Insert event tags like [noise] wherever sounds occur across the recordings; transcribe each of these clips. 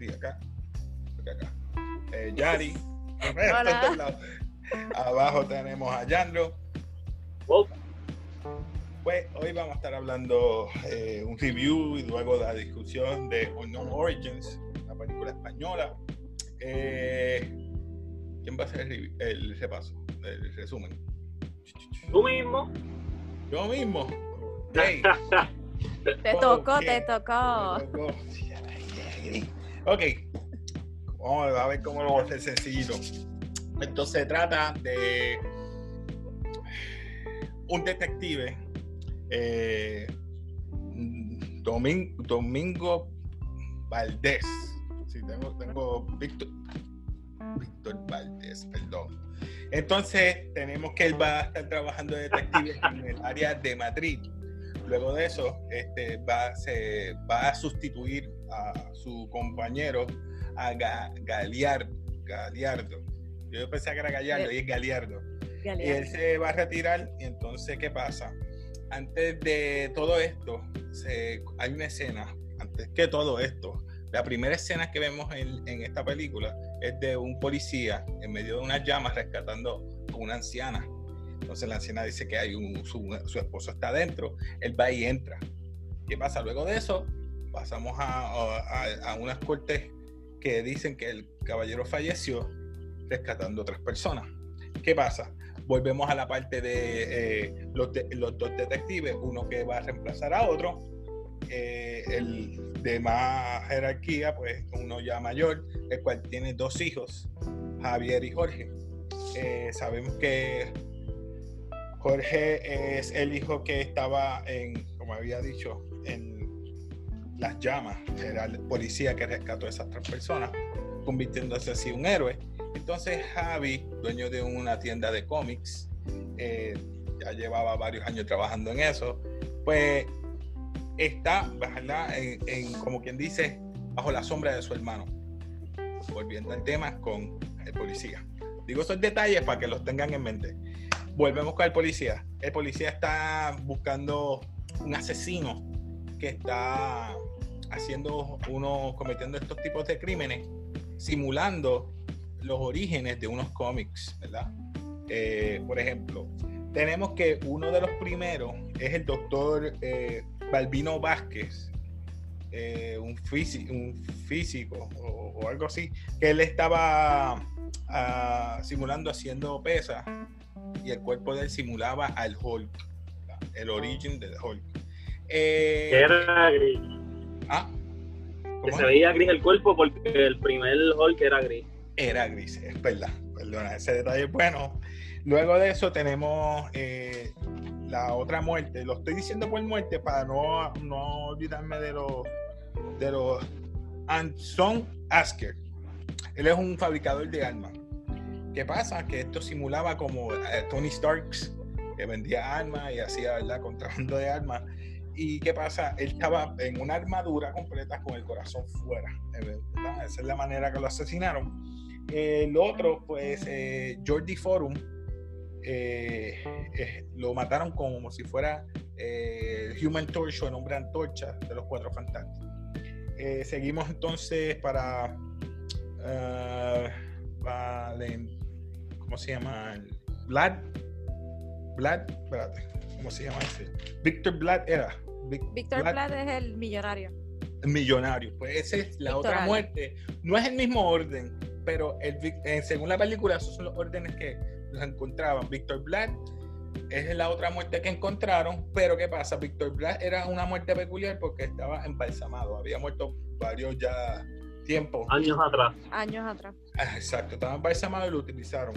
sí, acá, acá. Eh, Yari. Abajo tenemos a Yandro. Pues hoy vamos a estar hablando eh, un review y luego la discusión de Unknown Origins, la película española. Eh, ¿Quién va a hacer el, repaso, el resumen? Tú mismo. Yo mismo. [laughs] te tocó, te tocó. Ok, vamos a ver cómo lo voy a hacer sencillo. Esto se trata de un detective, eh, Domingo Valdés. Sí, tengo, tengo Víctor, Víctor Valdés, perdón. Entonces, tenemos que él va a estar trabajando de detective en el área de Madrid. Luego de eso, este, va, se, va a sustituir a su compañero, a Galiardo. Galiardo. Yo pensé que era Gallardo y es Galiardo. Y él se va a retirar y entonces, ¿qué pasa? Antes de todo esto, se, hay una escena, antes que todo esto, la primera escena que vemos en, en, esta película es de un policía en medio de unas llamas rescatando a una anciana. Entonces la anciana dice que hay un, su, su, esposo está adentro, él va y entra. ¿Qué pasa? Luego de eso, pasamos a, a, a unas cortes que dicen que el caballero falleció rescatando a otras personas. ¿Qué pasa? Volvemos a la parte de, eh, los, los, dos detectives, uno que va a reemplazar a otro, eh, el de más jerarquía, pues uno ya mayor, el cual tiene dos hijos, Javier y Jorge. Eh, sabemos que Jorge es el hijo que estaba en, como había dicho, en las llamas, era el policía que rescató a esas tres personas, convirtiéndose así un héroe. Entonces Javi, dueño de una tienda de cómics, eh, ya llevaba varios años trabajando en eso, pues está, En, en, como quien dice, bajo la sombra de su hermano. Volviendo al tema con el policía. Digo esos detalles para que los tengan en mente. Volvemos con el policía. El policía está buscando un asesino que está haciendo uno, cometiendo estos tipos de crímenes, simulando los orígenes de unos cómics, ¿verdad? Eh, por ejemplo, tenemos que uno de los primeros es el doctor eh, Balbino Vázquez, eh, un, físico, un físico o, algo así, que él estaba uh, simulando haciendo pesas y el cuerpo de él simulaba al Hulk, el origen del Hulk. Era gris. Ah, que se veía gris el cuerpo porque el primer Hulk era gris era gris, es verdad, perdona, ese detalle es bueno. Luego de eso tenemos eh, la otra muerte, lo estoy diciendo por muerte para no, no olvidarme de los de los Anson Asker. Él es un fabricador de armas. ¿Qué pasa? Que esto simulaba como eh, Tony Starks, que vendía armas y hacía ¿verdad? contrabando de armas. ¿Y qué pasa? Él estaba en una armadura completa con el corazón fuera. Esa es la manera que lo asesinaron el otro, pues, eh, Jordi Forum, eh, eh, lo mataron como si fuera Human Torch o el hombre antorcha de los cuatro fantásticos. seguimos entonces para, ¿cómo se llama? Vlad. Vlad, espérate, ¿cómo se llama ese? Victor Vlad era. Victor Vlad, es el millonario. Millonario, pues esa es la otra muerte. No es el mismo orden, pero el, eh, según la película, esos son los órdenes que los encontraban. Víctor Black es la otra muerte que encontraron, pero ¿qué pasa? Víctor Black era una muerte peculiar porque estaba embalsamado, había muerto varios ya tiempos. Años atrás. Años atrás. Ah, exacto, estaba embalsamado y lo utilizaron.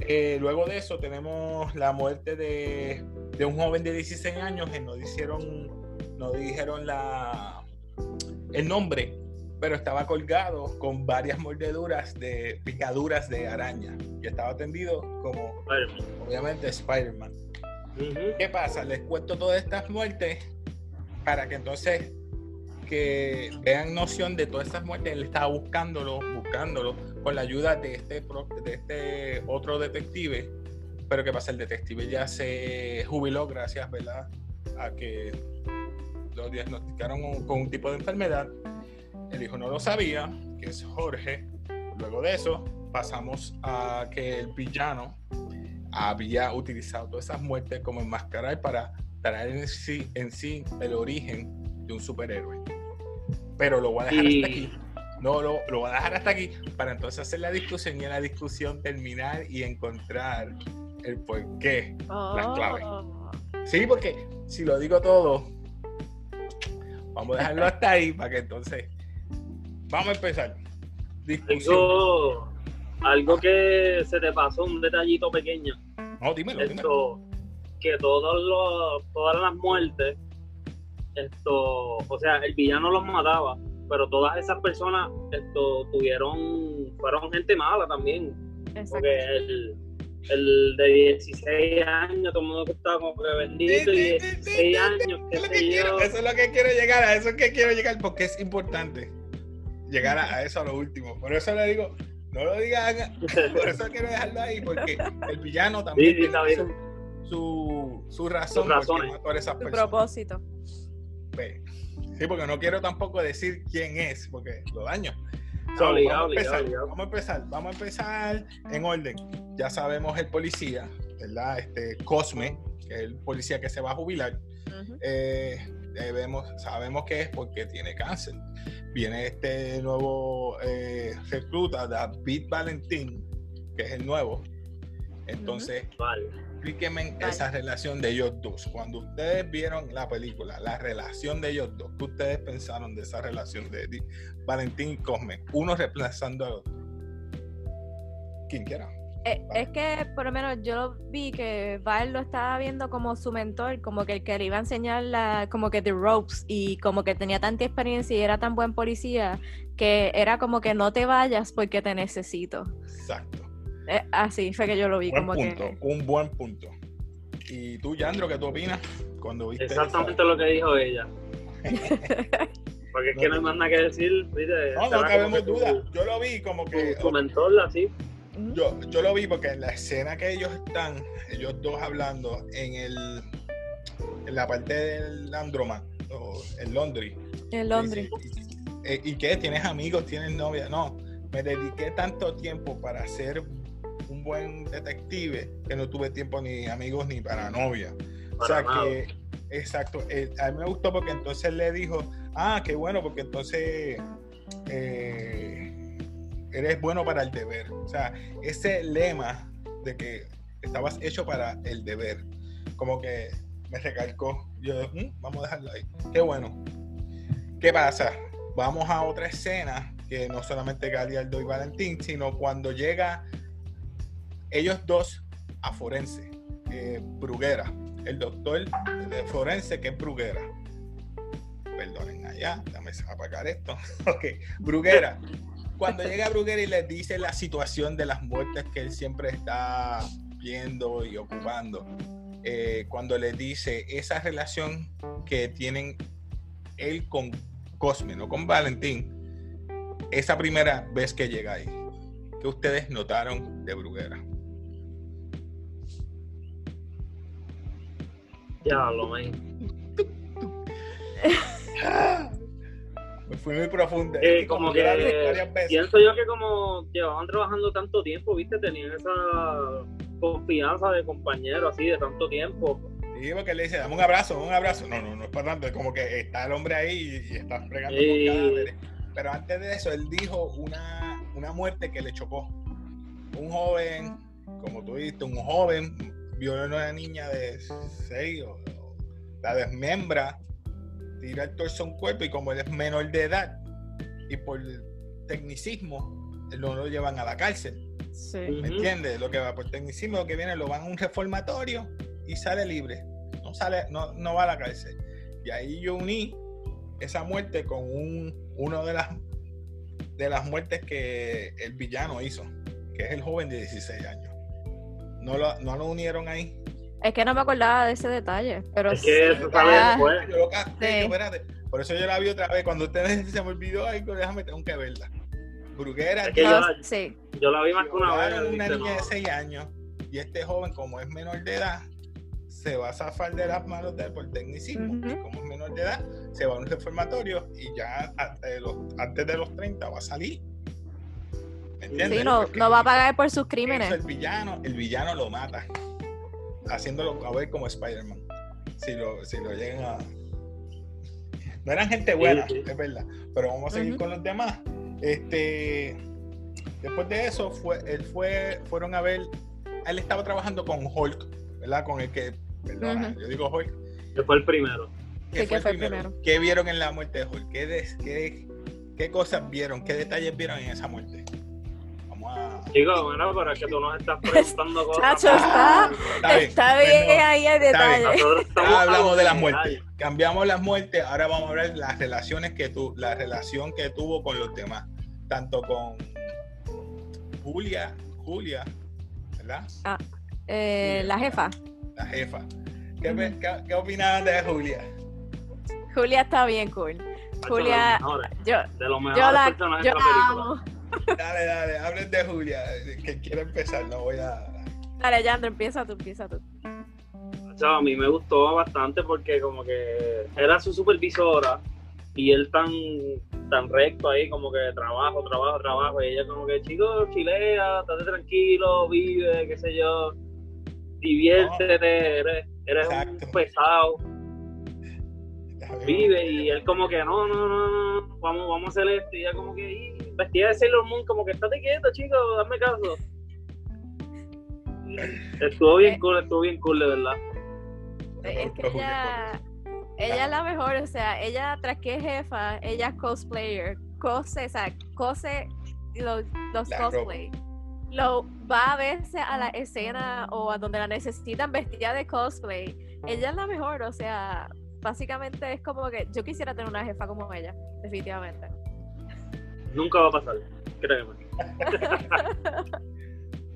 Eh, luego de eso tenemos la muerte de, de, un joven de 16 años que no dijeron, no dijeron la, el nombre, pero estaba colgado con varias mordeduras de picaduras de araña y estaba tendido como obviamente Spider-Man. ¿Qué pasa? Les cuento todas estas muertes para que entonces que vean noción de todas estas muertes. Él estaba buscándolo, buscándolo con la ayuda de este, de este otro detective. Pero ¿qué pasa? El detective ya se jubiló gracias, ¿verdad? A que lo diagnosticaron con, un tipo de enfermedad. El hijo no lo sabía, que es Jorge. Luego de eso, pasamos a que el villano había utilizado todas esas muertes como enmascarar para traer en sí, en sí el origen de un superhéroe. Pero lo voy a dejar Y- hasta aquí. No, lo, lo voy a dejar hasta aquí para entonces hacer la discusión y en la discusión terminar y encontrar el porqué. Las claves. Oh. Sí, porque si lo digo todo, vamos a dejarlo [laughs] hasta ahí para que entonces vamos a empezar. Discusión. Algo, algo que se te pasó, un detallito pequeño. No, dímelo, dímelo. Esto, que todos los, todas las muertes, esto, o sea, el villano los mataba, pero todas esas personas, esto, tuvieron, fueron gente mala también. Exacto. Porque el, el de 16 años, todo el mundo estaba como que bendito, y 16 años, qué Eso es lo que sé quiero, yo. eso es lo que quiero llegar, a eso es que quiero llegar, porque es importante llegar a, a eso a lo último. Por eso le digo, no lo digan, [laughs] por eso quiero dejarlo ahí, porque el villano también Sí, sí, está tiene su, su, su razón por mató a esas personas. propósito. Sí, porque no quiero tampoco decir quién es, porque lo daño. No, So, obligado, vamos, a empezar, vamos a empezar, vamos a empezar en orden. Ya sabemos el policía, ¿verdad? Este Cosme, que es el policía que se va a jubilar. Eh, eh, vemos- sabemos que es porque tiene cáncer. Viene este nuevo eh, recluta, David Valentín, que es el nuevo. Entonces, Vale. explíquenme Vale. esa relación de ellos dos. Cuando ustedes vieron la película, la relación de ellos dos, ¿qué ustedes pensaron de esa relación de Valentín y Cosme? Uno reemplazando al otro. Quien quiera. Eh, es que por lo menos yo lo vi que Val lo estaba viendo como su mentor, como que el que le iba a enseñar la, como que the ropes y como que tenía tanta experiencia y era tan buen policía que era como que no te vayas porque te necesito. Exacto. Eh, así fue que yo lo vi Buen como punto, que un buen punto. ¿Y tú, Yandro, qué tú opinas cuando viste esa- Exactamente lo que dijo ella. [laughs] Porque es que no hay más nada que decir. ¿viste? No, no cabemos duda. Yo lo vi como que. Mentor, así. Yo, yo lo vi porque en la escena que ellos están, ellos dos hablando en el en la parte del Landroman, o el Laundry. en Londres. ¿Y, y- y qué? ¿Tienes amigos? ¿Tienes novia? No, me dediqué tanto tiempo para ser buen detective que no tuve tiempo ni amigos ni para novia. O sea nada. que, exacto, eh, a mí me gustó porque entonces le dijo, ah, qué bueno, porque entonces eh, eres bueno para el deber. O sea, ese lema de que estabas hecho para el deber, como que me recalcó. Yo, "Mm, vamos a dejarlo ahí. Qué bueno. ¿Qué pasa? Vamos a otra escena que no solamente Galiardo y Valentín, sino cuando llega ellos dos a Forense, eh, Bruguera, el doctor de Forense que es Bruguera. Perdonen allá, dame apagar esto. [laughs] ok, Bruguera. Cuando llega Bruguera y les dice la situación de las muertes que él siempre está viendo y ocupando, eh, cuando les dice esa relación que tienen él con Cosme, no con Valentín, esa primera vez que llega ahí, que ustedes notaron de Bruguera. Ya, lo ven. Me fui muy profundo. Eh, como que vi varias veces. pienso yo que como llevaban trabajando tanto tiempo, viste, tenían esa confianza de compañero así de tanto tiempo. Sí, porque le dice, dame un abrazo, un abrazo. No, no, no es para tanto. Es como que está el hombre ahí y, está fregando Sí. con cadáveres. Pero antes de eso, él dijo una, una muerte que le chocó. Un joven, como tú viste, un joven violó a una niña de 6 o, o la desmembra, tira el torso a un cuerpo y como él es menor de edad y por tecnicismo, no lo llevan a la cárcel. Sí. ¿Me entiendes? Lo que va por tecnicismo, lo que viene, lo van a un reformatorio y sale libre. No sale, no, no va a la cárcel. Y ahí yo uní esa muerte con un, uno de las de las muertes que el villano hizo, que es el joven de 16 años. No lo, no lo unieron ahí. Es que no me acordaba de ese detalle, pero Es que sí. eso Ah, después. Yo lo capté, Sí. yo, espérate. Por eso yo la vi otra vez. Cuando ustedes [laughs] se me olvidó algo, déjame, tengo que verla. Bruguera, Es que yo la- sí. Yo la vi más que una vez. una niña de No. 6 años y este joven, como es menor de edad, se va a zafar de las manos de él por tecnicismo. Y como es menor de edad, se va a un reformatorio y ya antes de los, antes de los 30 va a salir. ¿Me entiendes? Sí, no, Porque no va a pagar por sus eso crímenes. el villano, el villano lo mata, haciéndolo a ver como Spider-Man. Si lo, si lo llegan a. No eran gente buena, sí. es verdad. Pero vamos a seguir con los demás. Este, después de eso, fue, él fue, fueron a ver. Él estaba trabajando con Hulk, ¿verdad? Con el que. Perdona, yo digo Hulk. Que fue el primero. Sí, que fue el primero. ¿Qué vieron en la muerte de Hulk? ¿Qué, des- qué, qué cosas vieron? ¿Qué detalles vieron en esa muerte? Chicos, bueno, pero es que tú nos estás [laughs] preguntando cosas. Chacho, está, Está bien, está bien ahí el detalle. Ya hablamos de las muertes. Cambiamos las muertes. Ahora vamos a hablar de las relaciones que tu, la relación que tuvo con los demás. Tanto con Julia, Julia, ¿verdad? Eh, la jefa. La jefa. ¿Qué, Ujú. qué, qué opinaban de Julia? Julia está bien cool. Julia, de los mejores, yo, de los mejores yo la, personajes yo de la película. Dale, dale, hablen de Julia. Que quiere empezar, no voy a. Dale, Yandro, empieza tú, empieza tú. Chacho, a mí me gustó bastante porque como que era su supervisora y él tan tan recto ahí como que trabajo, trabajo, trabajo y ella como que chicos, chilea, estate tranquilo, vive, qué sé yo, diviértete, eres, eres Exacto. un pesado, vive y él como que no, no, no, no, vamos, vamos a hacer esto y ella como que y vestida de Sailor Moon como que estate quieto chico, dame caso. Estuvo bien cool, estuvo bien cool de verdad. Eh, Es que ella, ella es la mejor, o sea, ella tras que es jefa, ella es cosplayer, cose, o sea, cose los, los La cosplay. Lo va a verse a la escena o a donde la necesitan vestida de cosplay. Ella es la mejor, o sea, básicamente es como que yo quisiera tener una jefa como ella, definitivamente. Nunca va a pasar, créeme. [laughs]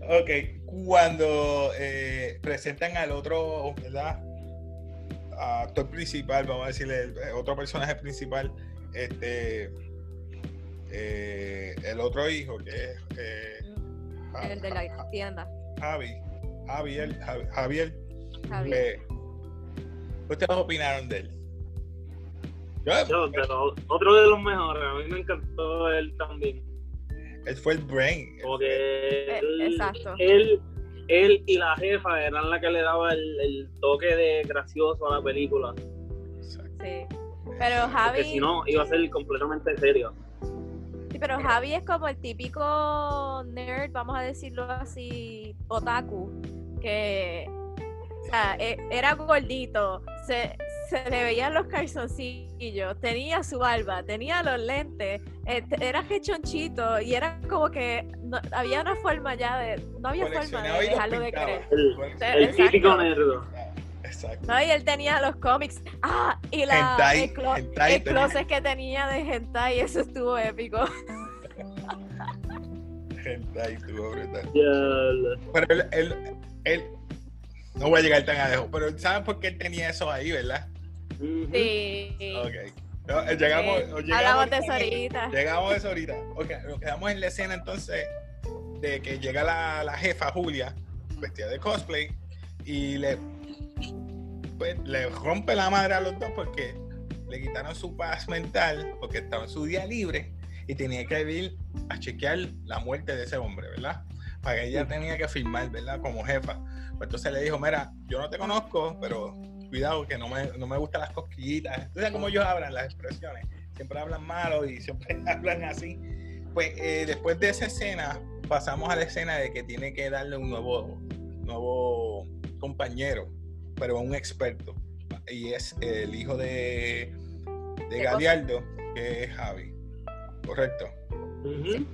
Ok, cuando eh, presentan al otro, ¿verdad? Actor principal, vamos a decirle, el, eh, otro personaje principal, este, eh, el otro hijo, que es eh, El de la tienda, Javi, Javier, Javi- Javier, Javier. eh, ¿qué ustedes opinaron de él? Yo, Yo, pero otro de los mejores, a mí me encantó él también. él fue el brain. Como que él, Eh, exacto. él, él y la jefa eran la que le daba el, el toque de gracioso a la película. Exacto. Sí. Pero Porque Javi, si no, iba a ser completamente serio. sí, pero Javi es como el típico nerd, vamos a decirlo así, otaku, que o sea, e- era gordito, se, se le veían los calzoncillos, tenía su barba, tenía los lentes, eh, era rechonchito y era como que no- había una forma ya de, no había forma de dejarlo de querer. El, el Exacto. típico nerdo. Ah, Exacto. No, y él tenía los cómics. Ah, y la, Hentai, el, clo- hentai el tenía. closet que tenía de hentai, eso estuvo épico. Hentai, estuvo brutal. Ya, Pero él, él, él- no voy a llegar tan lejos, pero ¿saben por qué él tenía eso ahí, verdad? Sí. Ok. No, eh, llegamos, Sí, llegamos, Hablamos de eso ahorita. Llegamos a eso ahorita. Ok, nos quedamos en la escena entonces de que llega la, la jefa Julia, vestida de cosplay, y le, pues, le rompe la madre a los dos porque le quitaron su paz mental, porque estaba en su día libre y tenía que ir a chequear la muerte de ese hombre, ¿verdad? Para que ella tenía que firmar, ¿verdad? Como jefa. Pues entonces le dijo, mira, yo no te conozco, pero cuidado que no me, no me gustan las cosquillitas. Entonces, como ellos hablan las expresiones, siempre hablan malo y siempre [laughs] hablan así. Pues eh, después de esa escena, pasamos a la escena de que tiene que darle un nuevo, nuevo compañero, pero un experto. Y es el hijo de, de ¿Qué Galiardo, que es Javi. Correcto. Ujú.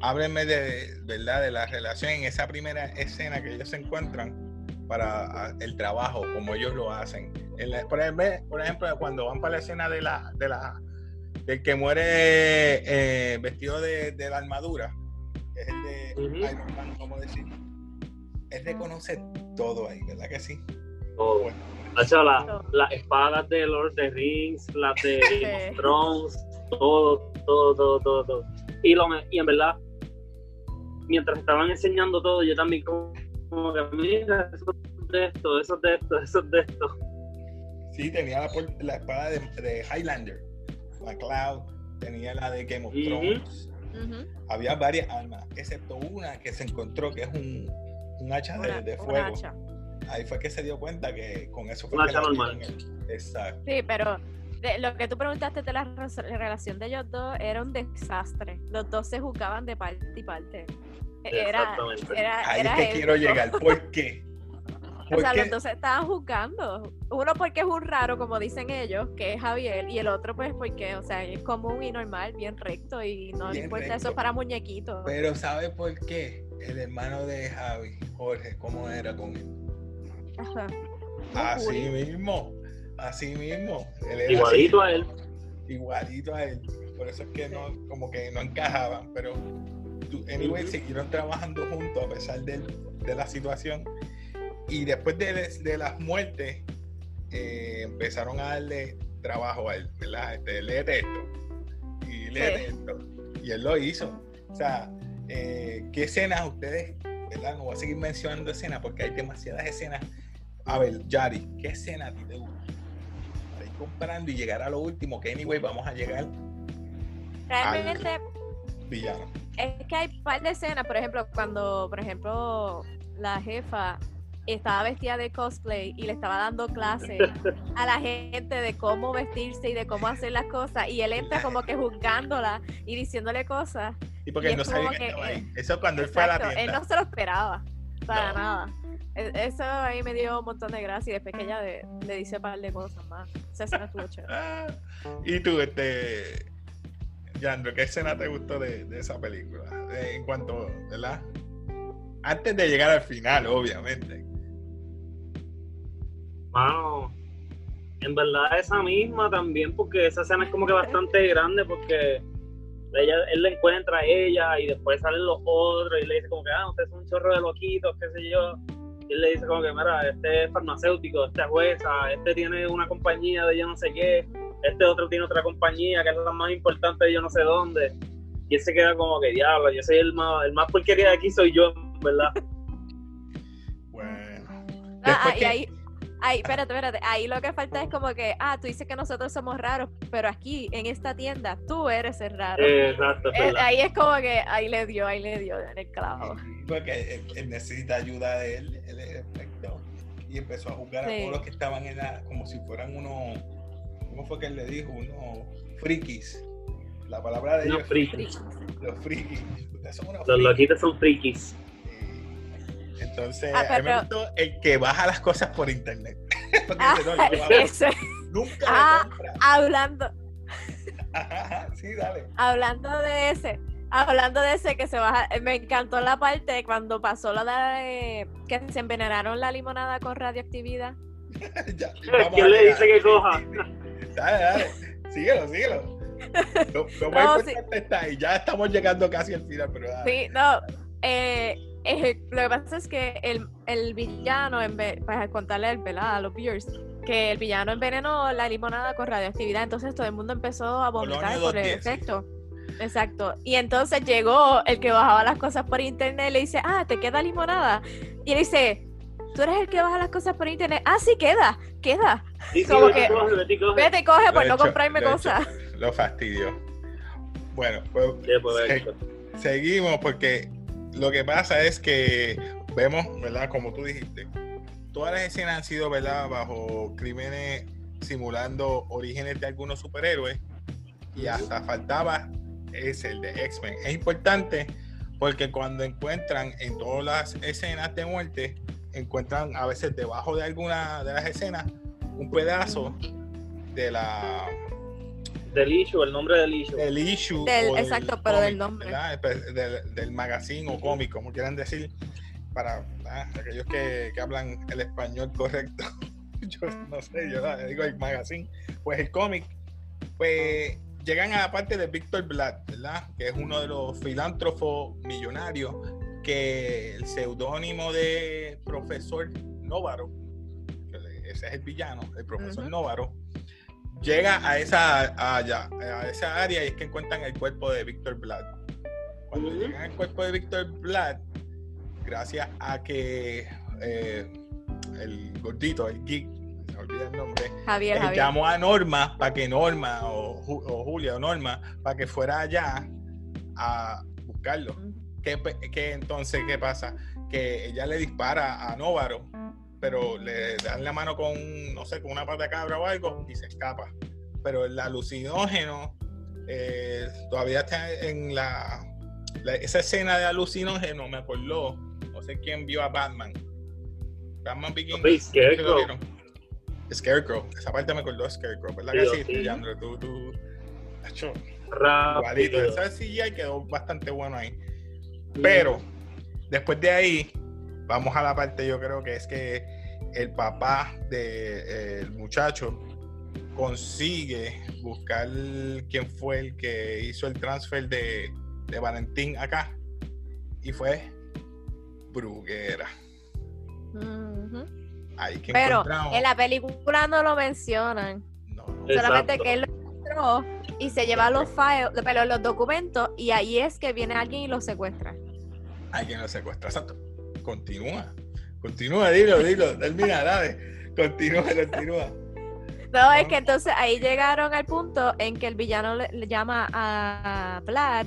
Háblenme de, ¿verdad? de la relación en esa primera escena que ellos se encuentran para ah, el trabajo, como ellos lo hacen. En la- por, ejemplo, por ejemplo, cuando van para la escena de la, de la del que muere eh, vestido de, de la armadura, que es el de Ujú. Iron Man, ¿cómo decir? Él reconoce todo ahí, ¿verdad que sí? Todo. Bueno, Hacho, la- las espadas de Lord of the Rings, las de [laughs] Game of. Thrones, todo, todo, todo, todo, todo. Y, lo, y en verdad, mientras estaban enseñando todo, yo también como, como que, mira, eso es de esto, eso es de esto, eso es de esto. Sí, tenía la, la espada de, de Highlander. McLeod, tenía la de Game of. Thrones. Había varias armas, excepto una que se encontró que es un, un hacha de, Una- de una fuego. hacha. Ahí fue que se dio cuenta que con eso fue Un que hacha la normal. Exacto. Sí, pero de- lo que tú preguntaste de la re- relación de ellos dos era un desastre. Los dos se juzgaban de parte y parte. Era, Exactamente. era, Ahí era es que él, quiero llegar. ¿Por [laughs] qué? O sea, los dos se estaban juzgando. Uno porque es un raro, como dicen ellos, que es Javier, y el otro pues porque, o sea, es común y normal, bien recto, y no le Bien importa recto. eso para muñequitos. Pero ¿sabe por qué? El hermano de Javi, Jorge, ¿cómo era con él? Ajá. Así Uy. mismo, así mismo. Él era Igualito a él. igualito a él. Por eso es que no, como que no encajaban. Pero, anyway, siguieron trabajando juntos a pesar del- de, la situación. Y después de, de las muertes, eh, empezaron a darle trabajo a él, ¿verdad? Este, léete esto. Y léete esto. Y él lo hizo. O sea, eh, ¿qué escenas ustedes, verdad? No voy a seguir mencionando escenas porque hay demasiadas escenas. A ver, Yari, ¿qué escena a ti te gusta? Para ir comparando y llegar a lo último, que anyway vamos a llegar Realmente villano. es que hay un par de escenas, por ejemplo, cuando, por ejemplo, la jefa estaba vestida de cosplay y le estaba dando clases a la gente de cómo vestirse y de cómo hacer las cosas y él entra como que juzgándola y diciéndole cosas. Y porque Y él no es sabía como que que, estaba ahí. Eso cuando él fue a la Exacto, él tienda. no se lo esperaba para No. nada. E- Eso ahí me dio un montón de gracia y después que ella le dice un par de cosas más. Esa escena estuvo chévere. [laughs] Ah, y tú, este. Yandro, ¿qué escena te gustó de, de esa película? Eh, en cuanto, ¿verdad? Antes de llegar al final, obviamente. Mano, en verdad esa misma también, porque esa escena es como que bastante grande, porque ella, él la encuentra a ella y después salen los otros y le dice como que, ah, usted es un chorro de loquitos, qué sé yo. Y él le dice como que, mira, este es farmacéutico, este es jueza, este tiene una compañía de yo no sé qué, este otro tiene otra compañía que es la más importante de yo no sé dónde. Y él se queda como que, diablo, yo soy el más, el más porquería de aquí soy yo, ¿verdad? [laughs] Bueno. Ah, ah, y que- ahí, ahí, espérate, espérate. Ahí lo que falta es como que, ah, tú dices que nosotros somos raros, pero aquí, en esta tienda, tú eres el raro. Exacto, es Eh, ahí es como que, ahí le dio, ahí le dio en el clavo. Porque él, él necesita ayuda de él, él es perfecto. Y empezó a juzgar a Sí. todos los que estaban en la, como si fueran unos, ¿cómo fue que él le dijo? Unos frikis. La palabra de Unos ellos, frikis. los frikis. Ustedes son unos Los frikis. loquitos son frikis. Entonces, Ah, a mí me pero- gustó el que baja las cosas por internet. [laughs] Porque Ah, dice, no, yo nunca Ah. compra. hablando, [laughs] sí, dale. hablando de ese, hablando de ese que se baja, me encantó la parte cuando pasó lo de que se envenenaron la limonada con radioactividad. [laughs] Ya, ¿Quién a le dice que coja? Dale, dale. Síguelo, síguelo. Lo, lo más No, [laughs] sí. está ahí. Ya estamos llegando casi al final, pero dale. Sí, no. eh, eh, lo que pasa es que el, el villano, en vez, para contarle el ¿verdad? a los viewers, que el villano envenenó la limonada con radioactividad, entonces todo el mundo empezó a vomitar por el 210, sí. efecto. Exacto. Y entonces llegó el que bajaba las cosas por internet y le dice, ah, ¿te queda limonada? Y él dice, ¿tú eres el que baja las cosas por internet? Ah, sí, queda, queda. Sí, sí, Como Betty que- coge, Betty coge. Vete, coge por Lo no hecho, comprarme lo cosas. hecho. Lo fastidió. Bueno, pues pues, se- seguimos porque lo que pasa es que vemos, ¿verdad? Como tú dijiste, todas las escenas han sido, ¿verdad? Bajo crímenes simulando orígenes de algunos superhéroes y hasta faltaba es el de X-Men. Es importante porque cuando encuentran en todas las escenas de muerte, encuentran a veces debajo de alguna de las escenas un pedazo de la Del issue, el nombre del issue. del issue Del- exacto, pero del nombre. ¿verdad? Pues, Del, del magazine o cómic, como quieran decir, para ¿verdad? aquellos que, que hablan el español correcto. [laughs] yo no sé, yo ¿verdad? digo el magazine, pues el cómic, pues llegan a la parte de Víctor Blatt, ¿verdad? Que es uno de los filántropos millonarios que el seudónimo de profesor Novaro, ese es el villano, el profesor Ujú. Novaro, llega a esa, a, allá, a esa área y es que encuentran el cuerpo de Víctor Blatt. Cuando Ujú. llegan al cuerpo de Víctor Blatt, gracias a que eh, el gordito, el geek, se me olvidé el nombre, Javier, llamó a Norma para que Norma, o, Ju- o Julia, o Norma, para que fuera allá a buscarlo. ¿Qué, pe- qué entonces qué pasa? Que ella le dispara a Novaro, pero le dan la mano con, no sé, con una pata de cabra o algo y se escapa. Pero el alucinógeno eh, todavía está en la, la- Esa escena de alucinógeno me acordó, no sé quién vio a Batman. Batman Begins. No Scarecrow. Scarecrow, esa parte me acordó Scarecrow, ¿verdad que Sí, sí. Leandro? Tú, tú, Acho, igualito. Esa CGI quedó bastante bueno ahí. Pero después de ahí, vamos a la parte, yo creo que es que el papá del muchacho consigue buscar quién fue el que hizo el transfer de, de Valentín acá. Y fue Bruguera. Que Pero encontramos. en la película no lo mencionan. No, no. Exacto. Solamente que él lo encontró y se lleva los files, pero los documentos, y ahí es que viene alguien y los secuestra. Hay quien lo secuestra. Santo. Continúa. Continúa, dilo, dilo. Termina, dale. Continúa, continúa. No, es que entonces ahí llegaron al punto en que el villano le, le llama a Vlad,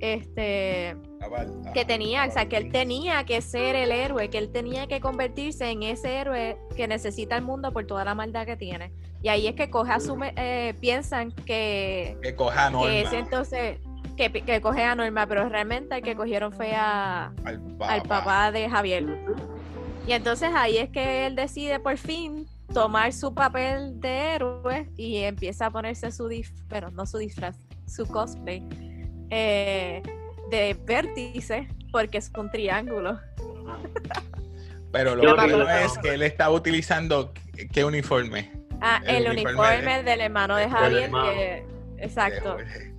este, Ah, que tenía, o sea, que él tenía que ser el héroe, que él tenía que convertirse en ese héroe que necesita el mundo por toda la maldad que tiene. Y ahí es que coge a su, me- eh, piensan que, Que coja Norma. que ese entonces, que, coge a Norma, pero realmente el que cogieron fue a, al papá. al papá de Javier. Y entonces ahí es que él decide por fin tomar su papel de héroe y empieza a ponerse su disfraz, pero no su disfraz, su cosplay eh, de vértice, porque es un triángulo. Pero lo bueno es que él está utilizando qué uniforme. Ah, El el, uniforme uniforme, de- del hermano de Javier, hermano. que De exacto.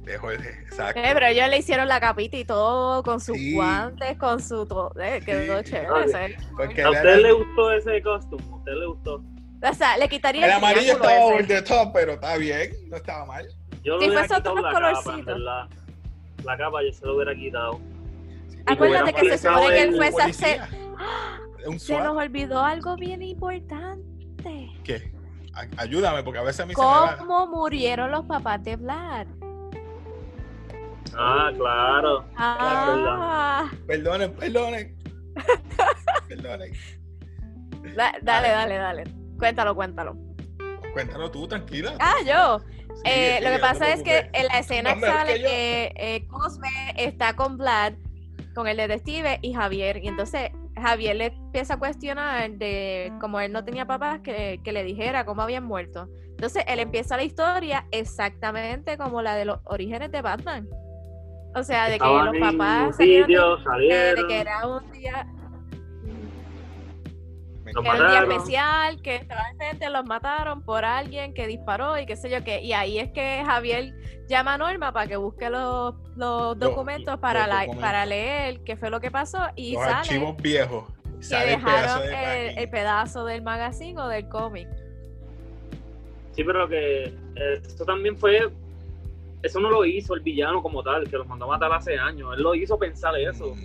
De Jorge, exacto. Eh, pero ellos le hicieron la capita y todo, con sus Sí. guantes, con su todo. Eh, quedó Sí. chévere. Ah. Porque ¿A usted era- le gustó ese costume? ¿A usted le gustó? O sea, le quitaría el el, amarillo estaba over the top, pero está bien, no estaba mal. Yo Si fuese otro colorcito. La capa yo se lo hubiera quitado. Sí, Acuérdate que se supone que él fuese a hacer- Un Se nos olvidó algo bien importante. ¿Qué? Ayúdame, porque a veces a mí se me va. ¿Cómo murieron los papás de Vlad? Ah, claro. Ah, Perdonen, perdonen. [laughs] perdonen. da- dale, dale, dale. Cuéntalo, cuéntalo. Cuéntalo tú, tranquila. Ah, yo. Eh, lo que pasa es que en la escena No, sale que yo. que eh, Cosme está con Vlad, con el detective y Javier. Y entonces Javier le empieza a cuestionar de como él no tenía papás que, que le dijera cómo habían muerto. Entonces él empieza la historia exactamente como la de los orígenes de Batman. O sea, de que los papás salieron sitio, de- de, salieron. que era un día que era un día especial, que estaban gente, los mataron por alguien que disparó y qué sé yo qué. Y ahí es que Javier llama a Norma para que busque los, los documentos para, los la- documentos. para leer qué fue lo que pasó y Los sale archivos viejos. que Sale el pedazo dejaron de el, el pedazo del magazine o del cómic. Sí, pero que eh, eso también fue. Eso no lo hizo el villano como tal, que los mandó a matar hace años. Él lo hizo pensar eso.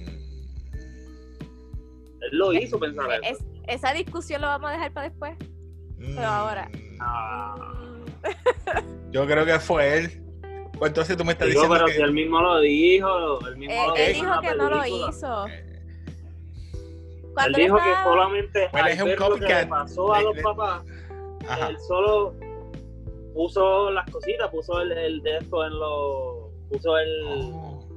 Él lo hizo pensar Eh, eso. es- esa discusión lo vamos a dejar para después. pero ahora- Mm. Ah. Yo creo que fue él. Pues entonces tú me estás Digo, diciendo pero que. si él mismo lo dijo, él mismo Él, lo él dijo que no lo hizo. Eh, Él Cuando él dijo que solamente al es un ver lo que copycat. le pasó a Le- los le- papás, Ajá. él solo puso las cositas, puso el, el de esto en los... puso el, Oh,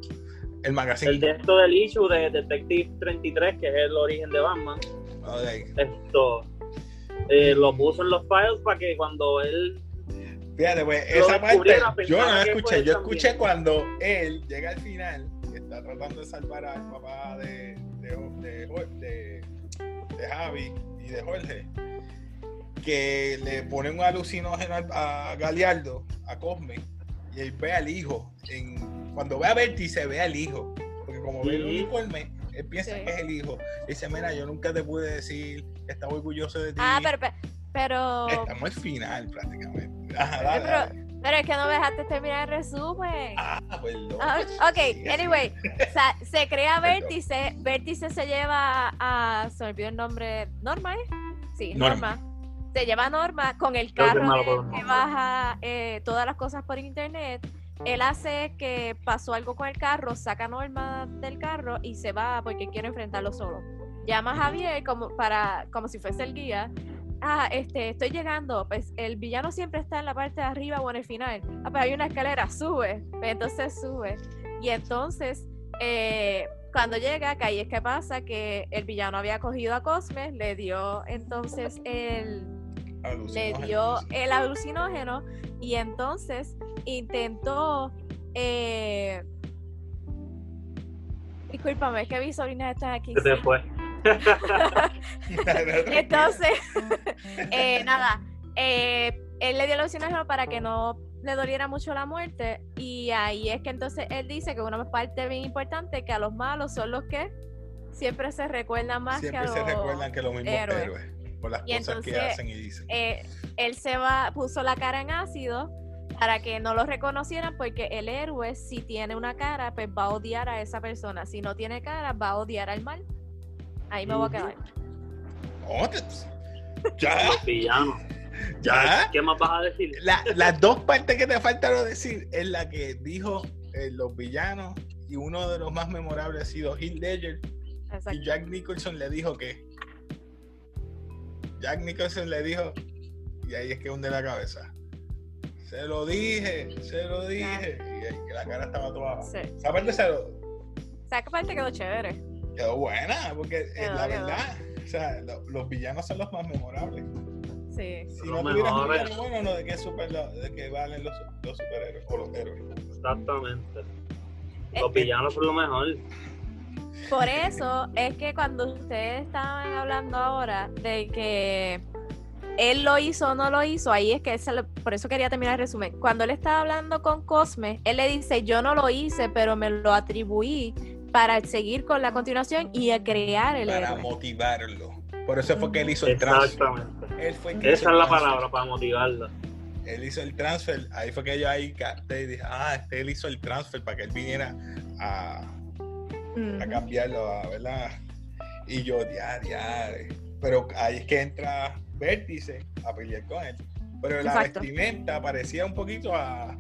El el magazine. de esto del issue de Detective 33, que es el origen de Batman. De- Esto eh, lo puso en los files para que cuando él Fíjate, pues, esa parte yo no la escuché. Yo escuché cuando él llega al final, que está tratando de salvar al papá de, de, de, de- de Javi y de Jorge, que le pone un alucinógeno a a Galeardo, a Cosme, y él ve al hijo. En, cuando ve a Bertie, se ve al hijo. Porque como ve el uniforme, él piensa Sí. que es el hijo. Dice, mira, yo nunca te pude decir que estaba orgulloso de ti. Ah, pero, pero, Estamos al final, prácticamente. Ajá, Ay, dale, pero- dale. pero es que no me dejaste terminar el resumen. Ah, perdón. Ah, ok, Sí, anyway, o sea, se crea. Vértice, Vértice se lleva a, se me olvidó el nombre, Norma, ¿eh? Sí, Norma. Norma. Se lleva Norma con el que carro que nombres. baja eh, todas las cosas por internet. Él hace que pasó algo con el carro, saca a Norma del carro y se va porque quiere enfrentarlo solo. Llama a Javier como para como si fuese el guía. Ah, este, estoy llegando. Pues el villano siempre está en la parte de arriba o en el final. Ah, pero hay una escalera, sube. Pues entonces sube. Y entonces, eh, cuando llega, que ahí es que pasa que el villano había cogido a Cosme, le dio entonces el, le dio sí. el alucinógeno y entonces intentó eh, discúlpame es que mis sobrinas están aquí fue. [laughs] entonces [laughs] eh, nada eh, él le dio el alucinógeno para que no le doliera mucho la muerte y ahí es que entonces él dice que una parte bien importante que a los malos son los que siempre se recuerdan más que a Siempre los se recuerdan que los mismos héroes. héroes, por las Y cosas que hacen y dicen. eh, él se va, puso la cara en ácido para que no lo reconocieran, porque el héroe, si tiene una cara, pues va a odiar a esa persona. Si no tiene cara, va a odiar al mal. Ahí me voy a quedar. Oh, te- ya. Ya. ¿Qué más vas a decir? La- las dos partes que te faltaron decir es la que dijo eh, los villanos y uno de los más memorables ha sido Heath Ledger Exacto. y Jack Nicholson le dijo que Jack Nicholson le dijo y ahí es que hunde la cabeza se lo dije se lo dije y ahí que la cara estaba toda Sí. esa parte se lo O parte quedó chévere. quedó buena porque Quedó, la quedó. verdad o sea lo- los villanos son los más memorables Sí. si no tuvieras un villano bueno no de qué super de qué valen los, los superhéroes o los héroes Exactamente. Los villanos son lo mejor. Por eso es que cuando ustedes estaban hablando ahora de que él lo hizo o no lo hizo, ahí es que él se lo- por eso quería terminar el resumen. Cuando él estaba hablando con Cosme, él le dice, yo no lo hice, pero me lo atribuí para seguir con la continuación y a crear el para héroe. motivarlo por eso fue que él hizo el transfer Exactamente. Él fue el que hizo Esa es la transfer. palabra para motivarla. él hizo el transfer, ahí fue que yo ahí capté y dije, ah, este él hizo el transfer para que él viniera a, cambiarlo, a- ¿verdad? Y yo, ya, ya. Pero ahí es que entra Vértice a pelear con él. Pero la Exacto. vestimenta parecía un poquito a,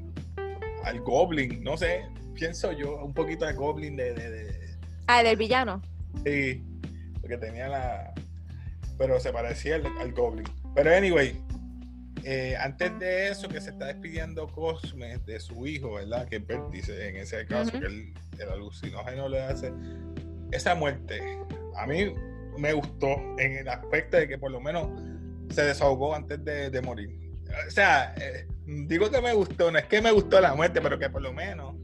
al Goblin, no sé, pienso yo, un poquito al Goblin de, de, de- Ah, el del villano. Sí, porque tenía la. Pero se parecía al, al Goblin. Pero, anyway, eh, antes de eso, que se está despidiendo Cosme de su hijo, ¿verdad? Que es Vértice, en ese caso, que el, el alucinógeno le hace. Esa muerte, a mí me gustó en el aspecto de que por lo menos se desahogó antes de, de morir. O sea, eh, digo que me gustó, no es que me gustó la muerte, pero que por lo menos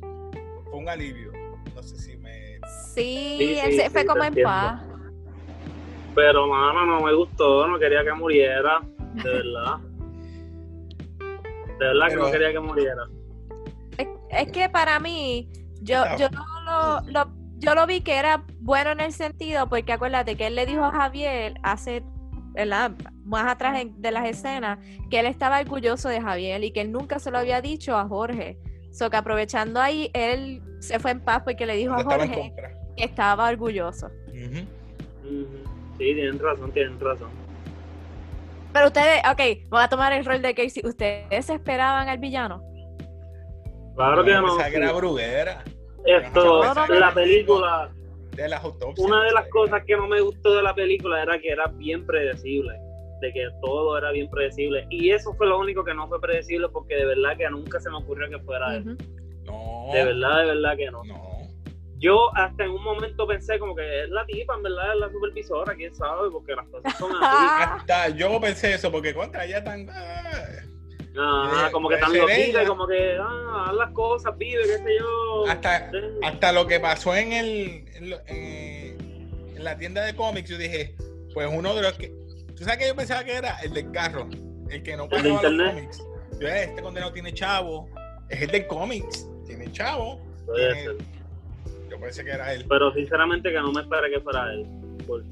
fue un alivio. No sé si me Sí, Sí, sí, fue como en paz. Pero, mano, no me gustó. No quería que muriera. De [laughs] verdad. De verdad que Pero- no quería que muriera. Es, es que para mí, yo, yo lo, lo- yo lo vi que era bueno en el sentido, porque acuérdate que él le dijo a Javier hace, ¿verdad? Más atrás en- de las escenas, que él estaba orgulloso de Javier y que él nunca se lo había dicho a Jorge. So que aprovechando ahí, él se fue en paz porque le dijo a Jorge que estaba orgulloso. Ujú. Sí, tienen razón, tienen razón. Pero ustedes, ok, voy a tomar el rol de Casey. ¿Ustedes esperaban al villano? Claro que no. que era bruguera Esto, No, no, no, la película, de las autopsias. una de las cosas que no me gustó de la película era que era bien predecible, de que todo era bien predecible. Y eso fue lo único que no fue predecible porque de verdad que nunca se me ocurrió que fuera él. Ujú. No. De verdad, de verdad que no. No. Yo hasta en un momento pensé como que es la tipa, en verdad, es la supervisora, quién sabe, porque las cosas son así. [laughs] Hasta yo pensé eso, porque contra ya tan. ah, Ah, Eh, como que puede tan loquita, ella. como que, ah, haz las cosas, vive, qué sé yo. Hasta, Eh, hasta lo que pasó en el en, lo- en- en la tienda de cómics, yo dije, pues uno de los que. ¿Tú sabes que yo pensaba que era? El del carro, el que no pagaba los cómics. Yo, "Eh, este condenado tiene chavo, es el del cómics, tiene chavo. tiene-. Yo pensé que era él. Pero sinceramente que no me esperé que fuera él.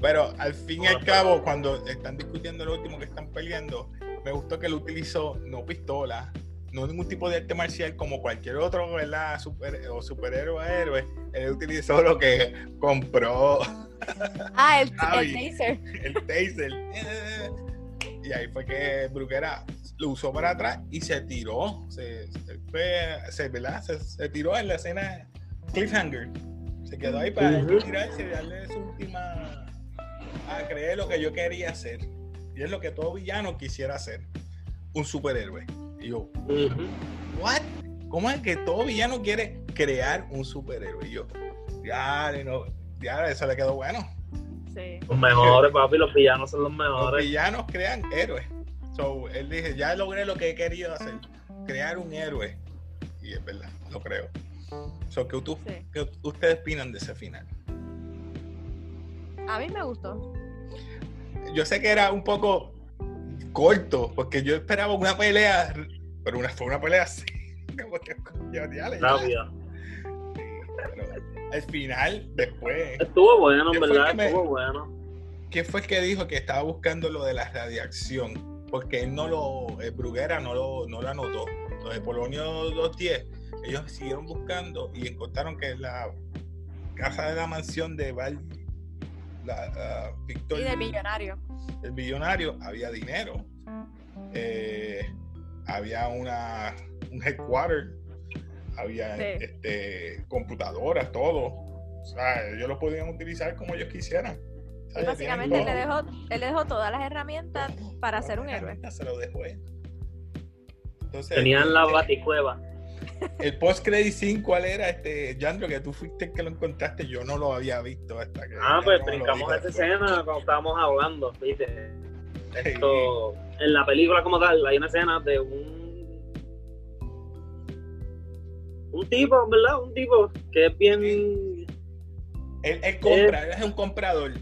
Pero al fin y al cabo, cuando están discutiendo lo último que están peleando, me gustó que él utilizó no pistola, no ningún tipo de arte marcial como cualquier otro, ¿verdad? Super, o superhéroe o héroe. Él utilizó lo que compró Ah, el, [laughs] taser. el taser. Y y ahí fue que Bruguera lo usó para atrás y se tiró. Se, se, fue, se, ¿verdad? Se, se tiró en la escena Cliffhanger. Se quedó ahí para Ujú. tirarse y darle su última. a creer lo que yo quería hacer. Y es lo que todo villano quisiera hacer: un superhéroe. Y yo, Ujú. ¿what? ¿Cómo es que todo villano quiere crear un superhéroe? Y yo, ya, no, ya, eso le quedó bueno. Sí. Los mejores, papi, los villanos son los Los mejores. villanos crean héroes. So, él dice, ya logré lo que he querido hacer, crear un héroe. Y es verdad, lo creo. So, ¿qué, tú- Sí. qué ustedes opinan de ese final? A mí me gustó. Yo sé que era un poco corto, porque yo esperaba una pelea, pero una, fue una pelea así. [laughs] Como que, ya, ya, ya. Rápida. Sí, pero al final, después, Estuvo bueno, en ¿Qué fue verdad, me- estuvo bueno. ¿quién fue el que dijo que estaba buscando lo de la radiación? Porque él no lo, el Bruguera no lo, no lo anotó. De Polonio 210, ellos siguieron buscando y encontraron que en la casa de la mansión de Val, la, Víctor, Y del millonario. el millonario, había dinero. Eh, había una, un headquarter, había Sí. este, computadoras, todo. O sea, ellos lo podían utilizar como ellos quisieran. O sea, Y ya tienen básicamente él le, dejó, él le dejó todas las herramientas para ser un héroe. Se lo dejó él. Entonces, Tenían la eh, baticueva. El post credit scene, ¿cuál era? Este, Yandro, que tú fuiste el que lo encontraste, yo no lo había visto hasta que. Ah, pues brincamos esa escena cuando estábamos hablando, ¿viste? Esto, en la película como tal, hay una escena de un un tipo, ¿verdad? Un tipo que es bien Él, él compra, él es un comprador.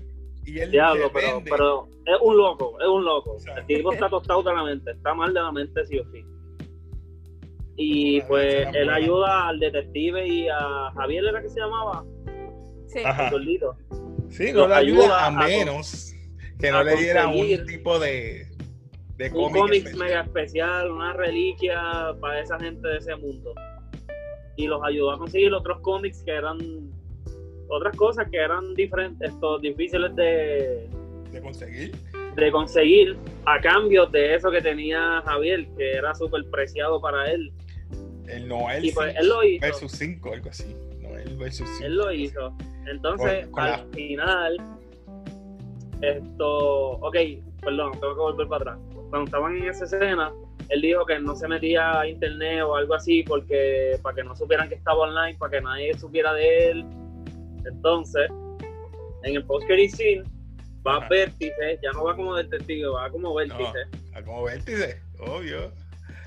Y él diablo, pero, pero es un loco, es un loco. El tipo está [laughs] tostado de la mente, está mal de la mente sí o sí. Y pues él ayuda al detective y a Javier era que se llamaba, Sí. Ajá. Sí, Lo no le ayuda, ayuda a menos que no a le diera un tipo de, de un cómic cómic especial. mega especial, una reliquia para esa gente de ese mundo. Y los ayudó a conseguir otros cómics que eran otras cosas que eran diferentes, estos difíciles de, de conseguir. de conseguir a cambio de eso que tenía Javier, que era súper preciado para él. El Noel Y pues él lo hizo. versus 5, algo así. Noel versus 5. Él lo hizo. Entonces, Con- con al la- final, esto, ok, perdón, tengo que volver para atrás. Cuando estaban en esa escena, él dijo que no se metía a internet o algo así porque para que no supieran que estaba online, para que nadie supiera de él. Entonces, en el post scene va Ajá. Vértice, ya no va como detective, va como Vértice. Ah, como vértice, obvio.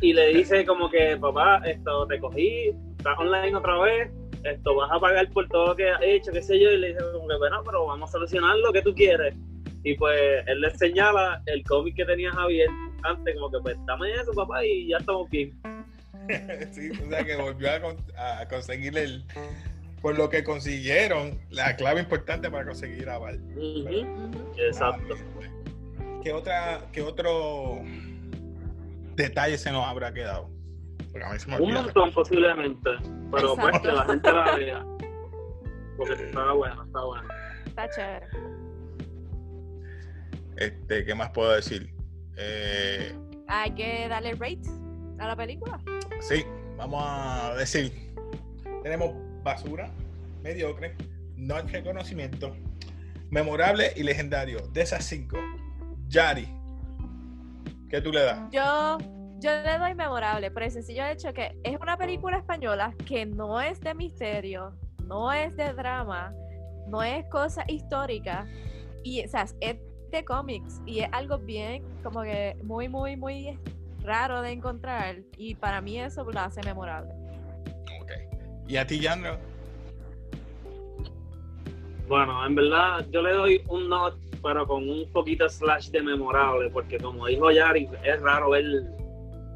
Y le dice como que papá esto te cogí estás online otra vez esto vas a pagar por todo lo que has hecho qué sé yo y le dice como que bueno pero vamos a solucionar lo que tú quieres y pues él le señala el cómic que tenía Javier antes como que pues dame eso papá y ya estamos bien [laughs] sí, o sea que volvió a, con- a conseguir el. Por lo que consiguieron, la clave importante para conseguir a Val. Exacto ¿Qué, otra, ¿Qué otro detalle se nos habrá quedado? Porque a mí se me un montón posiblemente pero pues Exacto. que la gente la vea [laughs] porque está bueno está bueno Está chévere. Este, ¿Qué más puedo decir? Eh, Hay que darle rate a la película. sí, vamos a decir. Tenemos basura, mediocre, no hay reconocimiento, memorable y legendario. De esas cinco, Yari, ¿qué tú le das? Yo, yo le doy memorable por el sencillo hecho que es una película española que no es de misterio, no es de drama, no es cosa histórica y o sea, es de cómics y es algo bien como que muy muy muy raro de encontrar y para mí eso lo hace memorable. Ok. ¿Y a ti, Yandro? Bueno, en verdad yo le doy un not, pero con un poquito slash de memorable, porque como dijo Yari, es raro ver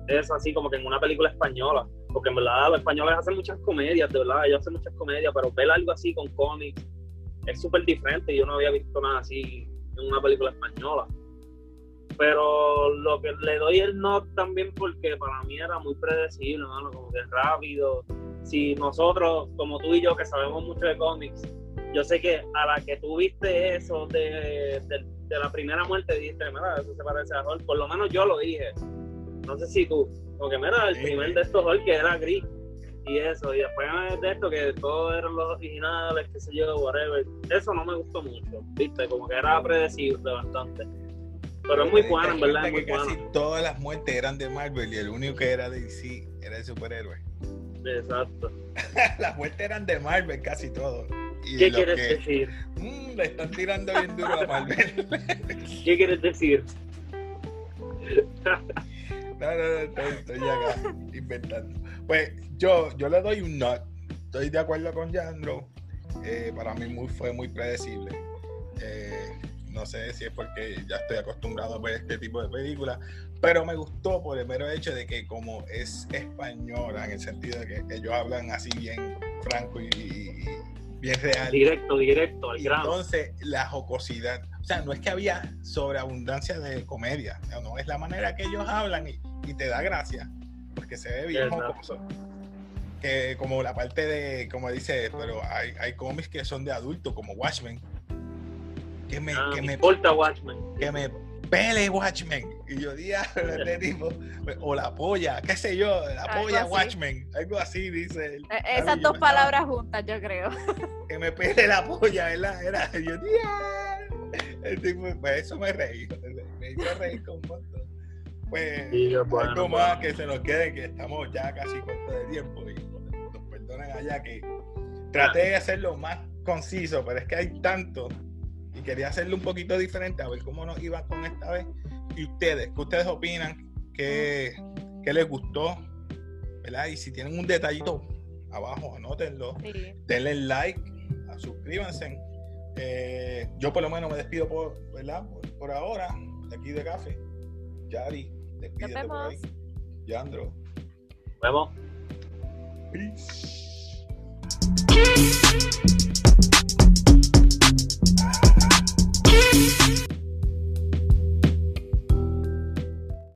eso así como que en una película española, porque en verdad los españoles hacen muchas comedias, de verdad, ellos hacen muchas comedias, pero ver algo así con cómics es súper diferente yo no había visto nada así en una película española. Pero lo que le doy el not también porque para mí era muy predecible, ¿no? como que rápido, si nosotros, como tú y yo, que sabemos mucho de cómics, yo sé que a la que tú viste eso de, de, la primera muerte, dijiste, mira, eso se parece a Hulk. Por lo menos yo lo dije. No sé si tú. Porque mira, el primer de estos Hulk que era gris y eso, y después de esto que todos eran los originales, qué sé yo, whatever. Eso no me gustó mucho, viste, como que era predecible bastante. Pero es muy bueno, en verdad. Es muy que casi todas las muertes eran de Marvel y el único que era de DC era el superhéroe. Exacto. [laughs] las muertes eran de Marvel, casi todo. ¿Qué quieres decir? Mmm, le están tirando bien duro a Marvel. [laughs] ¿Qué quieres decir? no, no, no, estoy, acá inventando. Pues yo, yo le doy un not. Estoy de acuerdo con Jandro. Eh, para mí muy, fue muy predecible. Eh, no sé si es porque ya estoy acostumbrado a ver este tipo de películas, pero me gustó por el mero hecho de que como es española, en el sentido de que ellos hablan así bien franco y, bien real. Directo, directo, al grano. Entonces, la jocosidad, o sea, no es que había sobreabundancia de comedia, no, es la manera que ellos hablan y, te da gracia, porque se ve bien jocoso. Que como la parte de, como dice, pero hay, hay cómics que son de adultos, como Watchmen, que me, ah, que me, Watchmen. Que me pele Watchmen. Y yo día este [laughs] tipo, o la polla, qué sé yo, la polla Watchmen, algo así dice. E, esas dos palabras juntas, yo creo. [laughs] Que me pele la polla, ¿verdad? Era, yo día. El tipo, pues eso me reí, me hizo reír con un montón. Pues algo más que se nos quede, que estamos ya casi corto de tiempo y nos perdonen allá que traté de hacerlo más conciso, pero es que hay tanto y quería hacerlo un poquito diferente, a ver cómo nos iba con esta vez. Y ustedes, ¿qué ustedes opinan? ¿Qué, qué les gustó? ¿Verdad? Y si tienen un detallito, abajo, anótenlo. Denle like, suscríbanse. Eh, yo por lo menos me despido por, ¿verdad? Por, ahora, de aquí de café. Yari, despídete por ahí. Yandro. Vemos. Peace.